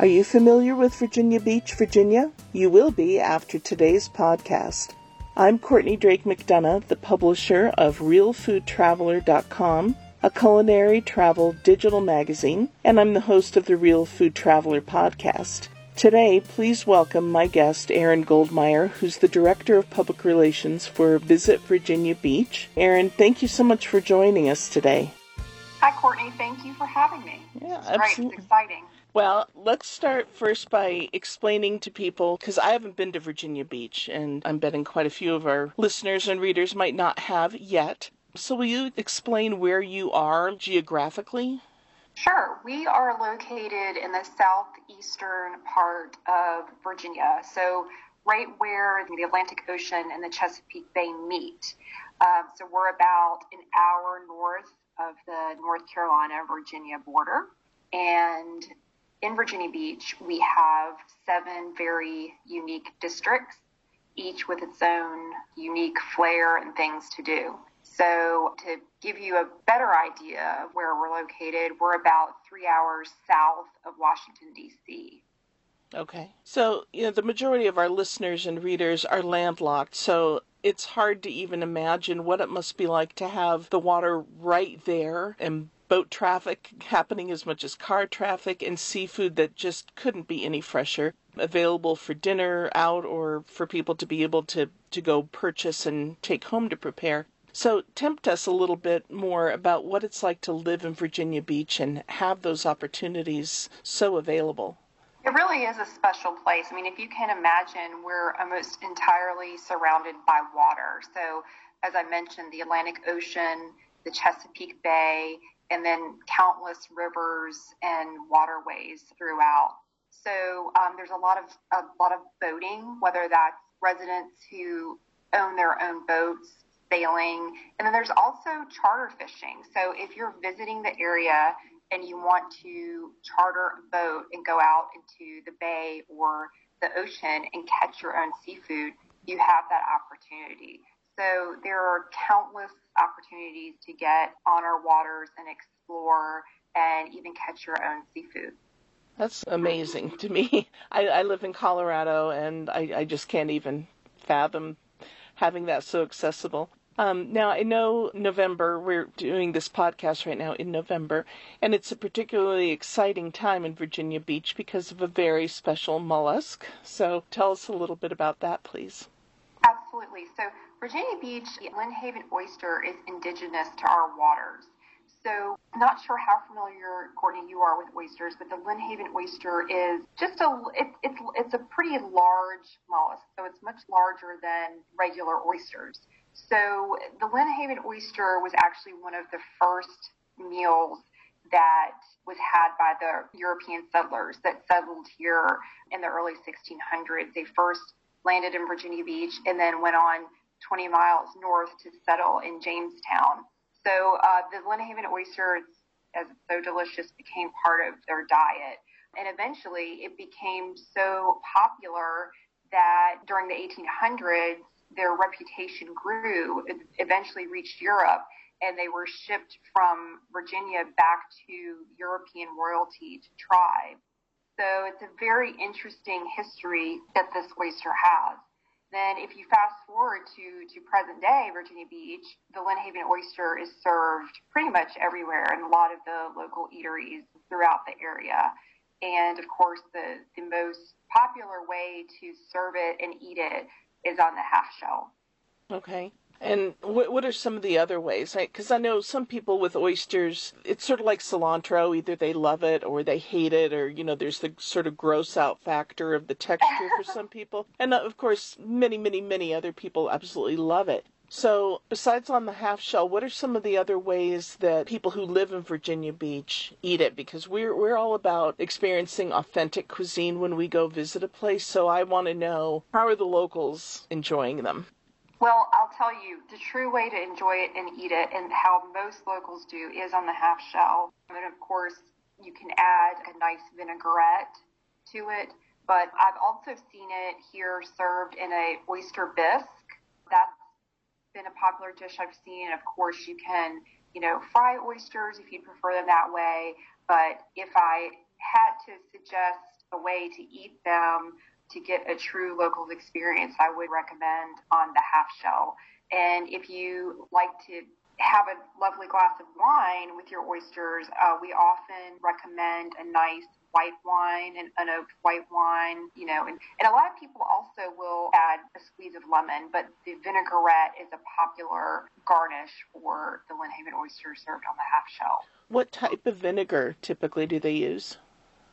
Are you familiar with Virginia Beach, Virginia? You will be after today's podcast. I'm Courtney Drake McDonough, the publisher of RealFoodTraveler.com, a culinary travel digital magazine, and I'm the host of the Real Food Traveler podcast. Today, please welcome my guest, Erin Goldmeyer, who's the Director of Public Relations for Visit Virginia Beach. Erin, thank you so much for joining us today. Hi, Courtney. Thank you for having me. Yeah, absolutely. Great. It's exciting. Well, let's start first by explaining to people, because I haven't been to Virginia Beach, and I'm betting quite a few of our listeners and readers might not have yet. So, will you explain where you are geographically? Sure. We are located in the southeastern part of Virginia. So, right where the Atlantic Ocean and the Chesapeake Bay meet. Um, so, we're about an hour north of the North Carolina Virginia border. And in Virginia Beach, we have seven very unique districts, each with its own unique flair and things to do. So, to give you a better idea of where we're located, we're about three hours south of Washington, D.C. Okay. So, you know, the majority of our listeners and readers are landlocked, so it's hard to even imagine what it must be like to have the water right there and boat traffic happening as much as car traffic and seafood that just couldn't be any fresher available for dinner out or for people to be able to, to go purchase and take home to prepare. So, tempt us a little bit more about what it's like to live in Virginia Beach and have those opportunities so available. It really is a special place. I mean, if you can imagine, we're almost entirely surrounded by water. So, as I mentioned, the Atlantic Ocean, the Chesapeake Bay, and then countless rivers and waterways throughout. So um, there's a lot of a lot of boating, whether that's residents who own their own boats, sailing, and then there's also charter fishing. So if you're visiting the area and you want to charter a boat and go out into the bay or the ocean and catch your own seafood, you have that opportunity. So there are countless opportunities to get on our waters and explore and even catch your own seafood. That's amazing to me. I, I live in Colorado and I, I, just can't even fathom having that so accessible. Um, now, I know November, we're doing this podcast right now in November, and it's a particularly exciting time in Virginia Beach because of a very special mollusk. So tell us a little bit about that, please. Absolutely. So, Virginia Beach, Lynnhaven oyster is indigenous to our waters. So, not sure how familiar, Courtney, you are with oysters, but the Lynnhaven oyster is just a it, it's it's a pretty large mollusk. So it's much larger than regular oysters. So the Lynnhaven oyster was actually one of the first meals that was had by the European settlers that settled here in the early 1600s. They first landed in Virginia Beach and then went on 20 miles north to settle in Jamestown. So uh, the Lynnhaven oyster, as it's so delicious, became part of their diet. And eventually it became so popular that during the 1800s, their reputation grew, it eventually reached Europe, and they were shipped from Virginia back to European royalty to try. So it's a very interesting history that this oyster has. Then, if you fast forward to, to present day Virginia Beach, the Lynnhaven oyster is served pretty much everywhere in a lot of the local eateries throughout the area. And of course, the, the most popular way to serve it and eat it is on the half shell. Okay. And what what are some of the other ways? Because I, I, know some people with oysters, it's sort of like cilantro. Either they love it or they hate it, or you know, there's the sort of gross out factor of the texture for some people, and uh, of course, many, many, many other people absolutely love it. So, besides on the half shell, what are some of the other ways that people who live in Virginia Beach eat it? Because we're we're all about experiencing authentic cuisine when we go visit a place. So, I want to know how are the locals enjoying them. Well, I'll tell you, the true way to enjoy it and eat it, and how most locals do, is on the half shell. And of course, you can add a nice vinaigrette to it. But I've also seen it here served in a oyster bisque. That's been a popular dish I've seen. Of course, you can, you know, fry oysters if you prefer them that way. But if I had to suggest a way to eat them to get a true local experience, I would recommend on the half shell. And if you like to have a lovely glass of wine with your oysters, uh, we often recommend a nice white wine and unoaked white wine, you know, and, and a lot of people also will add a squeeze of lemon, but the vinaigrette is a popular garnish for the Lynnhaven oysters served on the half shell. What type of vinegar typically do they use?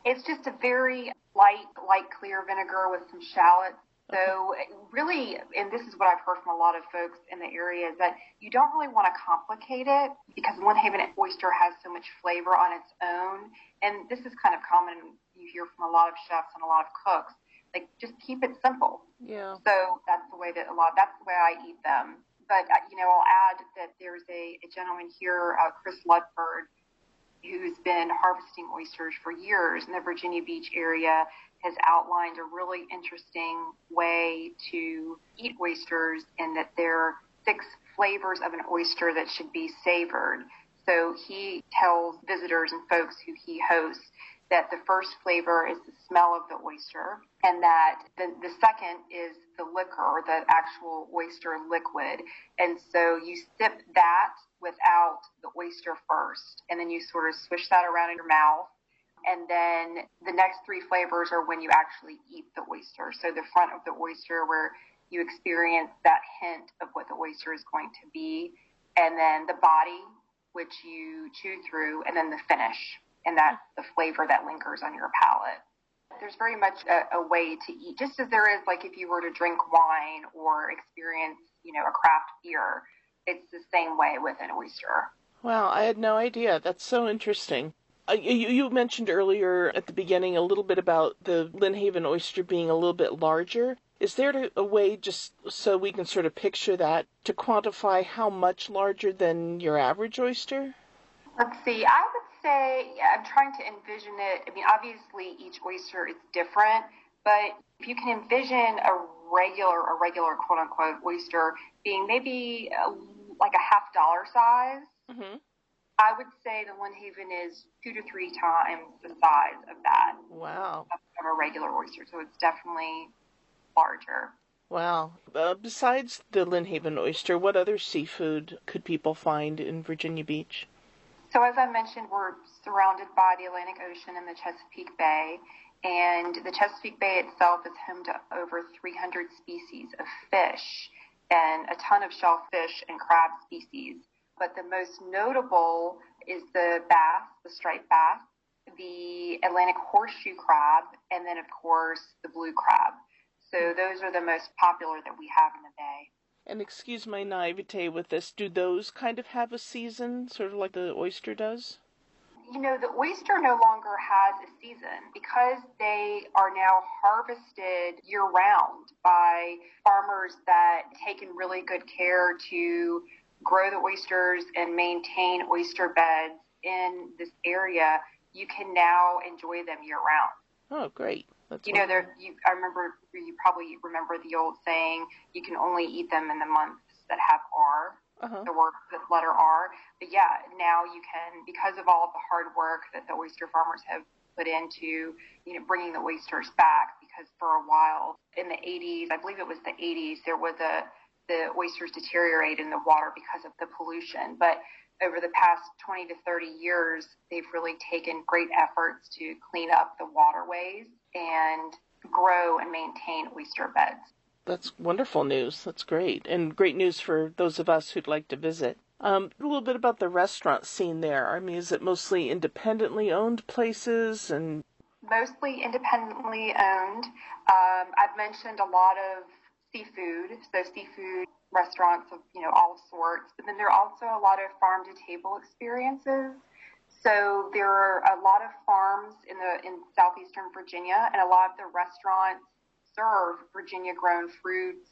It's just a very light, light clear vinegar with some shallots so really, and this is what I've heard from a lot of folks in the area, is that you don't really want to complicate it because Lynnhaven oyster has so much flavor on its own. And this is kind of common you hear from a lot of chefs and a lot of cooks. Like just keep it simple. Yeah. So that's the way that a lot. That's the way I eat them. But uh, you know, I'll add that there's a, a gentleman here, uh, Chris Ludford, who's been harvesting oysters for years in the Virginia Beach area has outlined a really interesting way to eat oysters and that there are six flavors of an oyster that should be savored. So he tells visitors and folks who he hosts that the first flavor is the smell of the oyster and that the, the second is the liquor the actual oyster liquid. And so you sip that without the oyster first and then you sort of swish that around in your mouth and then the next three flavors are when you actually eat the oyster. So the front of the oyster where you experience that hint of what the oyster is going to be, and then the body, which you chew through, and then the finish, and that's the flavor that lingers on your palate. There's very much a, a way to eat, just as there is like if you were to drink wine or experience, you know, a craft beer. It's the same way with an oyster. Wow, I had no idea. That's so interesting. Uh, you, you, mentioned earlier at the beginning a little bit about the Lynnhaven oyster being a little bit larger. Is there a way, just so we can sort of picture that, to quantify how much larger than your average oyster? Let's see. I would say I'm trying to envision it. I mean, obviously each oyster is different, but if you can envision a regular, a regular quote unquote oyster being maybe a, like a half dollar size. Mm-hmm I would say the Lynnhaven is two to three times the size of that. Wow. Of, of a regular oyster, so it's definitely larger. Wow. Uh, besides the Lynnhaven oyster, what other seafood could people find in Virginia Beach? So, as I mentioned, we're surrounded by the Atlantic Ocean and the Chesapeake Bay, and the Chesapeake Bay itself is home to over 300 species of fish and a ton of shellfish and crab species but the most notable is the bass, the striped bass, the Atlantic horseshoe crab, and then, of course, the blue crab. So those are the most popular that we have in the bay. And excuse my naivete with this, do those kind of have a season, sort of like the oyster does? You know, the oyster no longer has a season because they are now harvested year round by farmers that take in really good care to grow the oysters and maintain oyster beds in this area, you can now enjoy them year round. Oh, great. That's you know, there. You, I remember you probably remember the old saying, "You can only eat them in the months that have R." Uh-huh. The word, the letter R. But yeah, now you can because of all of the hard work that the oyster farmers have put into, you know, bringing the oysters back. Because for a while in the 80s, I believe it was the 80s, there was a the oysters deteriorate in the water because of the pollution. But over the past 20 to 30 years, they've really taken great efforts to clean up the waterways and grow and maintain oyster beds. That's wonderful news. That's great. And great news for those of us who'd like to visit. Um, a little bit about the restaurant scene there. I mean, is it mostly independently owned places and mostly independently owned. Um, I've mentioned a lot of seafood, so seafood restaurants of you know all sorts. But then there are also a lot of farm to table experiences. So there are a lot of farms in the in southeastern Virginia, and a lot of the restaurants serve Virginia grown fruits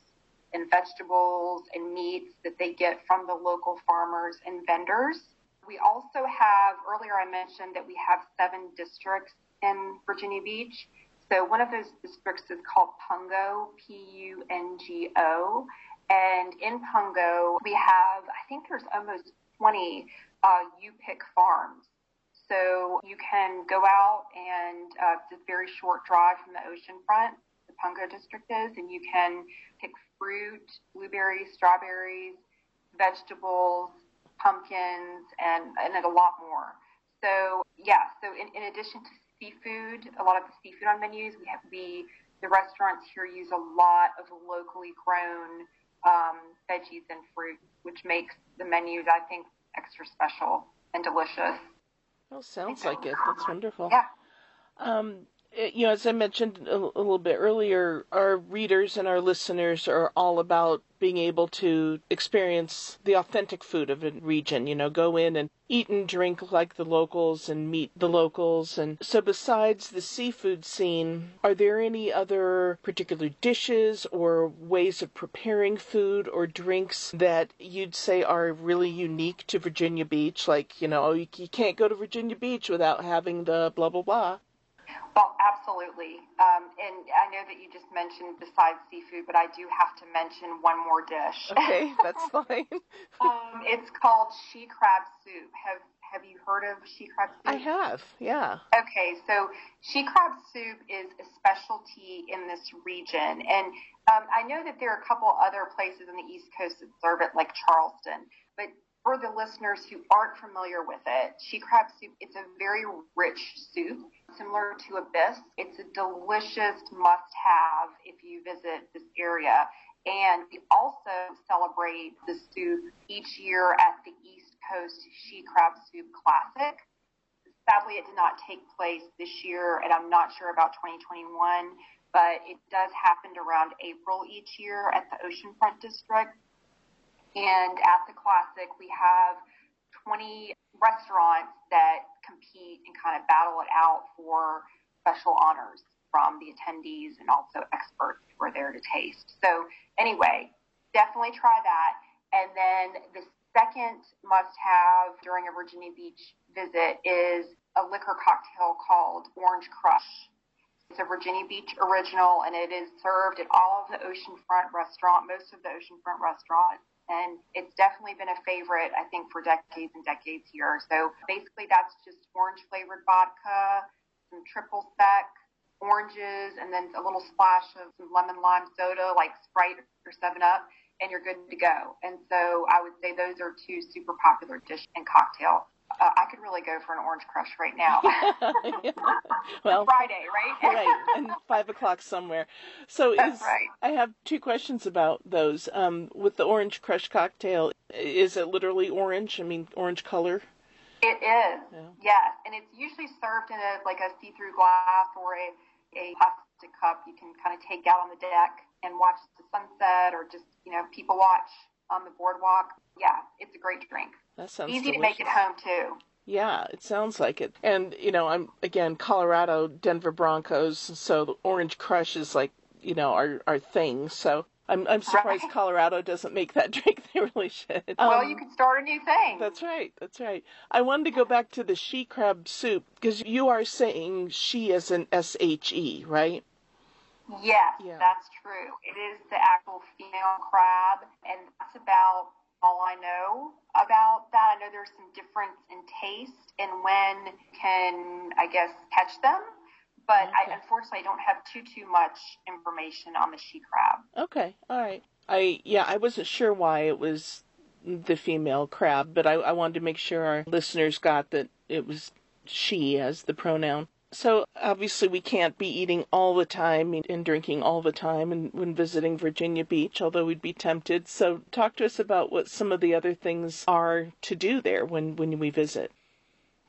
and vegetables and meats that they get from the local farmers and vendors. We also have earlier I mentioned that we have seven districts in Virginia Beach. So one of those districts is called Pungo, P-U-N-G-O. And in Pungo, we have, I think there's almost 20 uh, U-pick farms. So you can go out and uh, it's a very short drive from the ocean front, the Pungo district is, and you can pick fruit, blueberries, strawberries, vegetables, pumpkins, and, and a lot more. So yeah, so in, in addition to seafood, a lot of the seafood on menus, we have we the restaurants here use a lot of locally grown um, veggies and fruit, which makes the menus, I think, extra special and delicious. Well, sounds like it. That's wonderful. Yeah. Um, Uh, you know, as I mentioned a, a, little bit earlier, our readers and our listeners are all about being able to experience the authentic food of a region, you know, go in and eat and drink like the locals and meet the locals. And so, besides the seafood scene, are there any other particular dishes or ways of preparing food or drinks that you'd say are really unique to Virginia Beach? Like, you know, oh, you, you can't go to Virginia Beach without having the blah, blah, blah. Well, absolutely. Um, and I know that you just mentioned besides seafood, but I do have to mention one more dish. Okay, that's fine. um, it's called she crab soup. Have Have you heard of she crab soup? I have. Yeah. Okay, so she crab soup is a specialty in this region, and um, I know that there are a couple other places on the East Coast that serve it, like Charleston. But for the listeners who aren't familiar with it, she crab soup, it's a very rich soup similar to a bisque. It's a delicious must have if you visit this area. And we also celebrate the soup each year at the East Coast She Crab Soup Classic. Sadly, it did not take place this year, and I'm not sure about 2021, but it does happen around April each year at the Oceanfront District. And at the Classic, we have 20 restaurants that compete and kind of battle it out for special honors from the attendees and also experts who are there to taste. So anyway, definitely try that. And then the second must have during a Virginia Beach visit is a liquor cocktail called Orange Crush. It's a Virginia Beach original and it is served at all of the oceanfront restaurant, most of the oceanfront restaurants and it's definitely been a favorite, I think, for decades and decades here. So basically, that's just orange flavored vodka, some triple sec, oranges, and then a little splash of some lemon lime soda like Sprite or 7 Up, and you're good to go. And so I would say those are two super popular dish and cocktail uh, I could really go for an orange crush right now. yeah. Well, Friday, right? right, and five o'clock somewhere. So That's is, right. I have two questions about those. Um, with the orange crush cocktail, is it literally orange? I mean, orange color. It is, yeah. yes, and it's usually served in a like a see-through glass or a a plastic cup. You can kind of take out on the deck and watch the sunset, or just you know people watch on the boardwalk. Yeah, it's a great drink. That sounds easy delicious. to make at home too. Yeah, it sounds like it. And you know, I'm again Colorado, Denver Broncos, so the Orange Crush is like you know our our thing. So I'm I'm surprised right. Colorado doesn't make that drink. They really should. Well, Um, you can start a new thing. That's right. That's right. I wanted to go back to the she crab soup because you are saying she is an S H E, right? Yes, Yeah. that's true. It is the actual female crab, and that's about all I know about that. I know there's some difference in taste and when can, I guess, catch them. But Okay. I unfortunately don't have too too much information on the she crab. Okay. All right. I yeah, I wasn't sure why it was the female crab, but I, I wanted to make sure our listeners got that it was she as the pronoun. So obviously we can't be eating all the time and drinking all the time and when visiting Virginia Beach, although we'd be tempted. So talk to us about what some of the other things are to do there when, when we visit.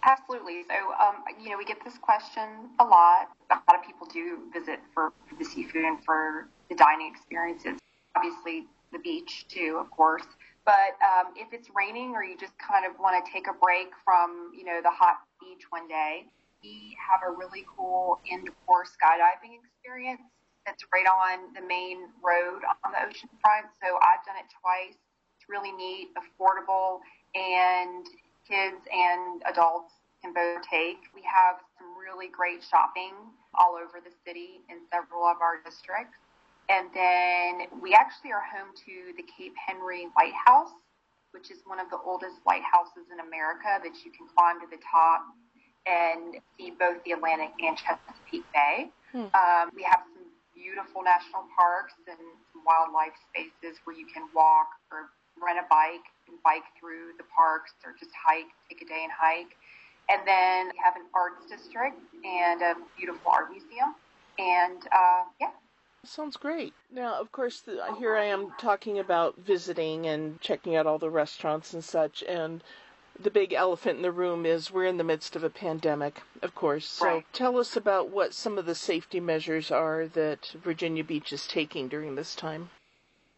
Absolutely. So, um, you know, we get this question a lot. A lot of people do visit for the seafood and for the dining experiences. Obviously, the beach too, of course. But um, if it's raining or you just kind of want to take a break from, you know, the hot beach one day, we have a really cool indoor skydiving experience that's right on the main road on the ocean front. So I've done it twice. It's really neat, affordable, and kids and adults can both take. We have some really great shopping all over the city in several of our districts. And then we actually are home to the Cape Henry Lighthouse, which is one of the oldest lighthouses in America that you can climb to the top and see both the Atlantic and Chesapeake Bay. Hmm. Um, we have some beautiful national parks and some wildlife spaces where you can walk or rent a bike and bike through the parks or just hike, take a day and hike. And then we have an arts district and a beautiful art museum. And uh, yeah. Sounds great. Now, of course, the, here I am talking about visiting and checking out all the restaurants and such. And the big elephant in the room is we're in the midst of a pandemic, of course. So right. tell us about what some of the safety measures are that Virginia Beach is taking during this time.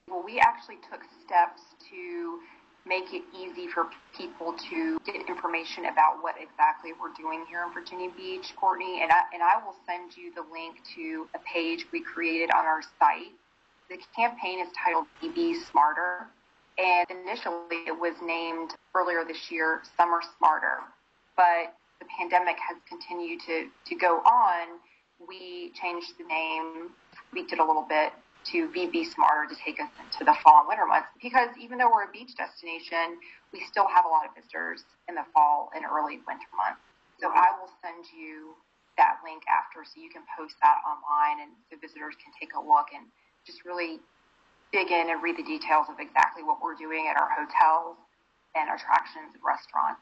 Well, we actually took steps to make it easy for people to get information about what exactly we're doing here in Virginia Beach, Courtney. And I, and I will send you the link to a page we created on our site. The campaign is titled Be Smarter. And initially it was named earlier this year Summer Smarter. But the pandemic has continued to, to go on. We changed the name, tweaked it a little bit to be smarter to take us into the fall and winter months because even though we're a beach destination, we still have a lot of visitors in the fall and early winter months. So I will send you that link after so you can post that online and the visitors can take a look and just really dig in and read the details of exactly what we're doing at our hotels and attractions and restaurants.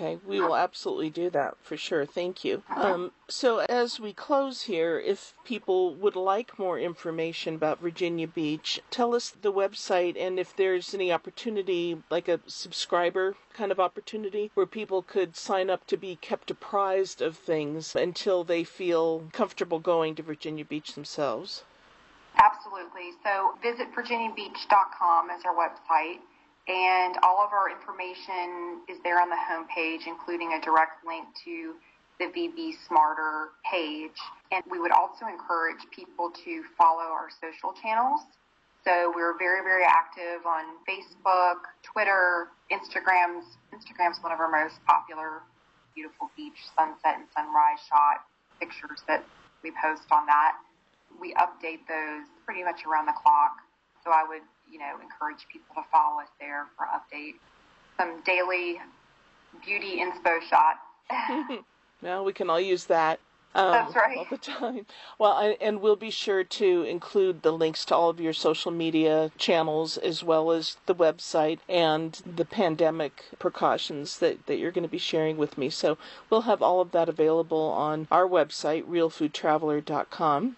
Okay, we will absolutely do that for sure. Thank you. Um, so, as we close here, if people would like more information about Virginia Beach, tell us the website and if there's any opportunity, like a subscriber kind of opportunity, where people could sign up to be kept apprised of things until they feel comfortable going to Virginia Beach themselves. Absolutely. So, visit virginiabeach.com as our website and all of our information is there on the homepage, including a direct link to the VB Smarter page. And we would also encourage people to follow our social channels. So we're very, very active on Facebook, Twitter, Instagrams. Instagram's one of our most popular beautiful beach sunset and sunrise shot pictures that we post on that. We update those pretty much around the clock. So I would you know, encourage people to follow us there for updates. Some daily beauty inspo shots. well, we can all use that. Um, That's right. All the time. Well, I, and we'll be sure to include the links to all of your social media channels as well as the website and the pandemic precautions that, that you're going to be sharing with me. So we'll have all of that available on our website, realfoodtraveler.com.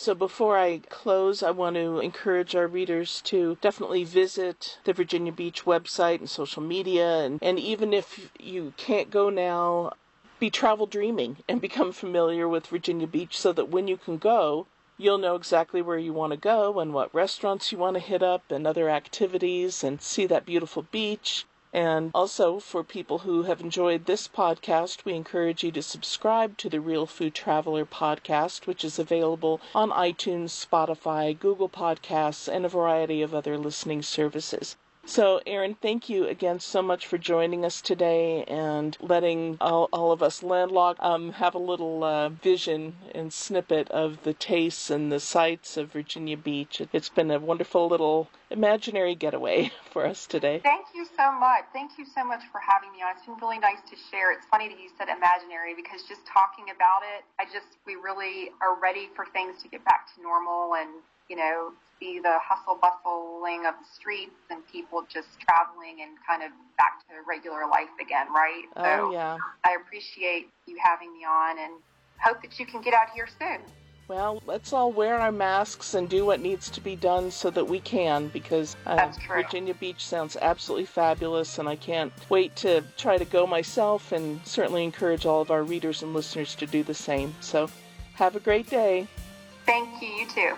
So before I close, I want to encourage our readers to definitely visit the Virginia Beach website and social media. And, and even if you can't go now, be travel dreaming and become familiar with Virginia Beach so that when you can go, you'll know exactly where you want to go and what restaurants you want to hit up and other activities and see that beautiful beach. And also, for people who have enjoyed this podcast, we encourage you to subscribe to the Real Food Traveler podcast, which is available on iTunes, Spotify, Google Podcasts, and a variety of other listening services. So, Erin, thank you again so much for joining us today and letting all, all of us landlocked um, have a little uh, vision and snippet of the tastes and the sights of Virginia Beach. It's been a wonderful little imaginary getaway for us today. Thank you so much. Thank you so much for having me on. It's been really nice to share. It's funny that you said imaginary because just talking about it, I just, we really are ready for things to get back to normal and you know, see the hustle bustling of the streets and people just traveling and kind of back to regular life again, right? Oh, so yeah. I appreciate you having me on and hope that you can get out here soon. Well, let's all wear our masks and do what needs to be done so that we can, because uh, Virginia Beach sounds absolutely fabulous, and I can't wait to try to go myself and certainly encourage all of our readers and listeners to do the same. So, have a great day. Thank you, you too.